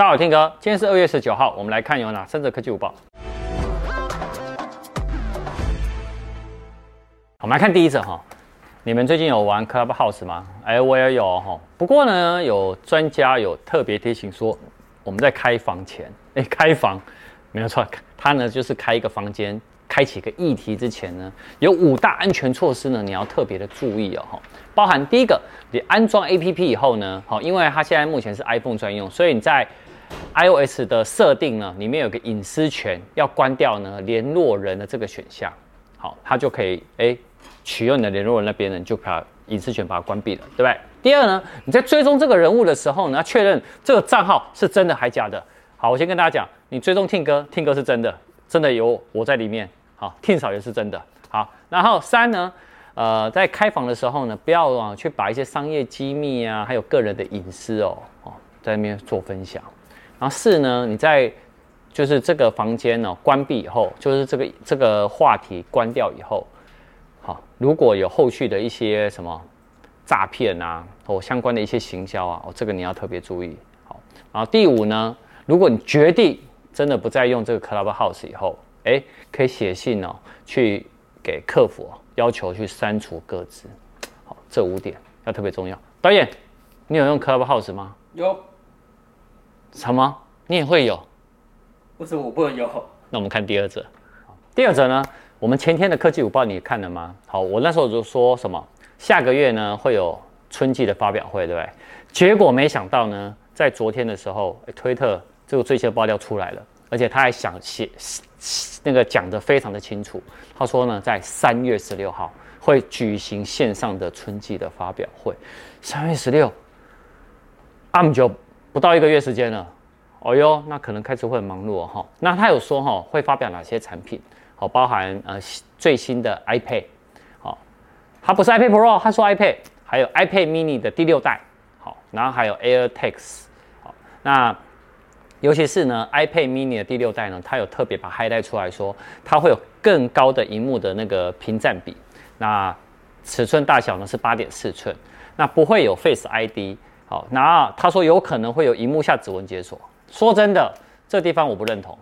大家好，天哥，今天是二月十九号，我们来看有哪三则科技午报。我们来看第一则哈，你们最近有玩 Clubhouse 吗？哎，我也有哈。不过呢，有专家有特别提醒说，我们在开房前，哎，开房没有错，他呢就是开一个房间，开启一个议题之前呢，有五大安全措施呢，你要特别的注意哦哈。包含第一个，你安装 APP 以后呢，好，因为它现在目前是 iPhone 专用，所以你在 iOS 的设定呢，里面有个隐私权，要关掉呢联络人的这个选项，好，它就可以哎、欸、取用你的联络人那边呢，你就把隐私权把它关闭了，对不对？第二呢，你在追踪这个人物的时候呢，要确认这个账号是真的还假的。好，我先跟大家讲，你追踪听歌，听歌是真的，真的有我在里面。好听少也是真的。好，然后三呢，呃，在开房的时候呢，不要啊去把一些商业机密啊，还有个人的隐私哦，哦，在那边做分享。然后四呢，你在就是这个房间呢、哦、关闭以后，就是这个这个话题关掉以后，好，如果有后续的一些什么诈骗啊或相关的一些行销啊，哦，这个你要特别注意。好，然后第五呢，如果你决定真的不再用这个 Clubhouse 以后，哎，可以写信哦，去给客服要求去删除各自。好，这五点要特别重要。导演，你有用 Clubhouse 吗？有。什么？你也会有？为什么我不能有？那我们看第二者。第二者呢？我们前天的科技午报你看了吗？好，我那时候就说什么？下个月呢会有春季的发表会，对不对？结果没想到呢，在昨天的时候，推特这个最新的爆料出来了，而且他还想写那个讲得非常的清楚。他说呢，在三月十六号会举行线上的春季的发表会。三月十六，阿姆就。不到一个月时间了，哦哟，那可能开始会很忙碌哈、哦。那他有说哈、哦，会发表哪些产品？好，包含呃最新的 iPad，好，他不是 iPad Pro，他说 iPad，还有 iPad Mini 的第六代，好，然后还有 AirTags，好，那尤其是呢 iPad Mini 的第六代呢，它有特别把 highlight 出来说，它会有更高的荧幕的那个屏占比，那尺寸大小呢是八点四寸，那不会有 Face ID。好，那他说有可能会有荧幕下指纹解锁。说真的，这地方我不认同。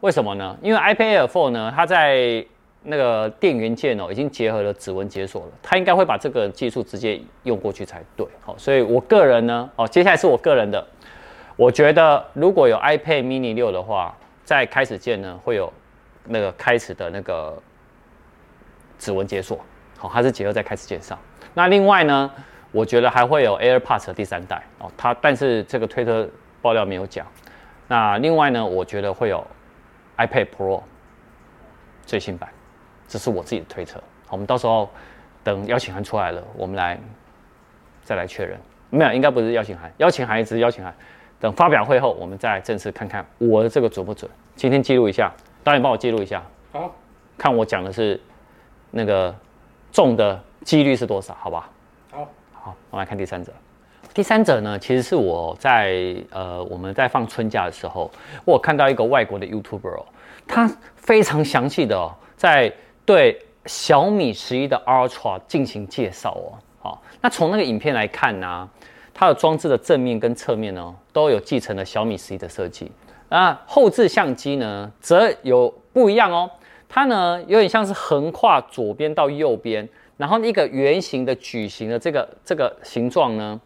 为什么呢？因为 iPad Air 4呢，它在那个电源键哦，已经结合了指纹解锁了。它应该会把这个技术直接用过去才对。好，所以我个人呢，哦，接下来是我个人的，我觉得如果有 iPad Mini 六的话，在开始键呢会有那个开始的那个指纹解锁。好，它是结合在开始键上。那另外呢？我觉得还会有 AirPods 的第三代哦，它但是这个推特爆料没有讲。那另外呢，我觉得会有 iPad Pro 最新版，这是我自己的推测。我们到时候等邀请函出来了，我们来再来确认。没有，应该不是邀请函，邀请函只是邀请函。等发表会后，我们再正式看看我的这个准不准。今天记录一下，导演帮我记录一下。好，看我讲的是那个中的几率是多少，好吧？好，好我们来看第三者。第三者呢，其实是我在呃，我们在放春假的时候，我看到一个外国的 YouTuber 哦，他非常详细的哦，在对小米十一的 Ultra 进行介绍哦。好，那从那个影片来看呢，它的装置的正面跟侧面呢，都有继承了小米十一的设计。那后置相机呢，则有不一样哦，它呢有点像是横跨左边到右边。然后一个圆形的矩形的这个这个形状呢，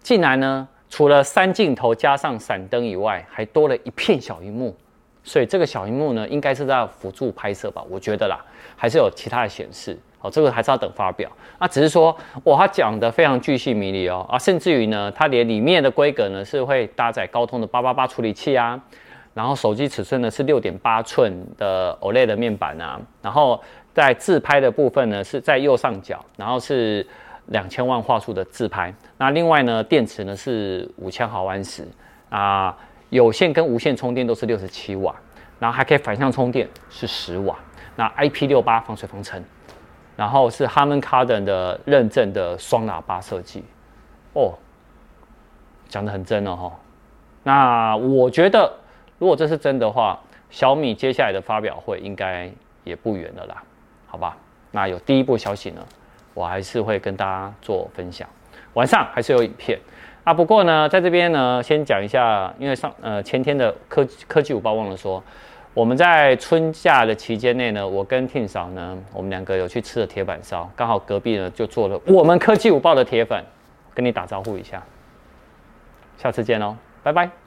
竟然呢，除了三镜头加上闪灯以外，还多了一片小萤幕。所以这个小萤幕呢，应该是在辅助拍摄吧？我觉得啦，还是有其他的显示。哦，这个还是要等发表。那只是说，哇，他讲得非常巨细靡遗哦，啊，甚至于呢，它连里面的规格呢是会搭载高通的八八八处理器啊，然后手机尺寸呢是六点八寸的 OLED 面板啊，然后。在自拍的部分呢，是在右上角，然后是两千万画素的自拍。那另外呢，电池呢是五千毫安时啊，有线跟无线充电都是六十七瓦，然后还可以反向充电是十瓦。那 IP 六八防水防尘，然后是 Harman Kardon 的认证的双喇叭设计。哦，讲得很真哦。那我觉得，如果这是真的话，小米接下来的发表会应该也不远了啦。好吧，那有第一步消息呢，我还是会跟大家做分享。晚上还是有影片，啊。不过呢，在这边呢，先讲一下，因为上呃前天的科科技五报忘了说，我们在春假的期间内呢，我跟 Tim 嫂呢，我们两个有去吃了铁板烧，刚好隔壁呢就做了我们科技五报的铁粉，跟你打招呼一下，下次见喽，拜拜。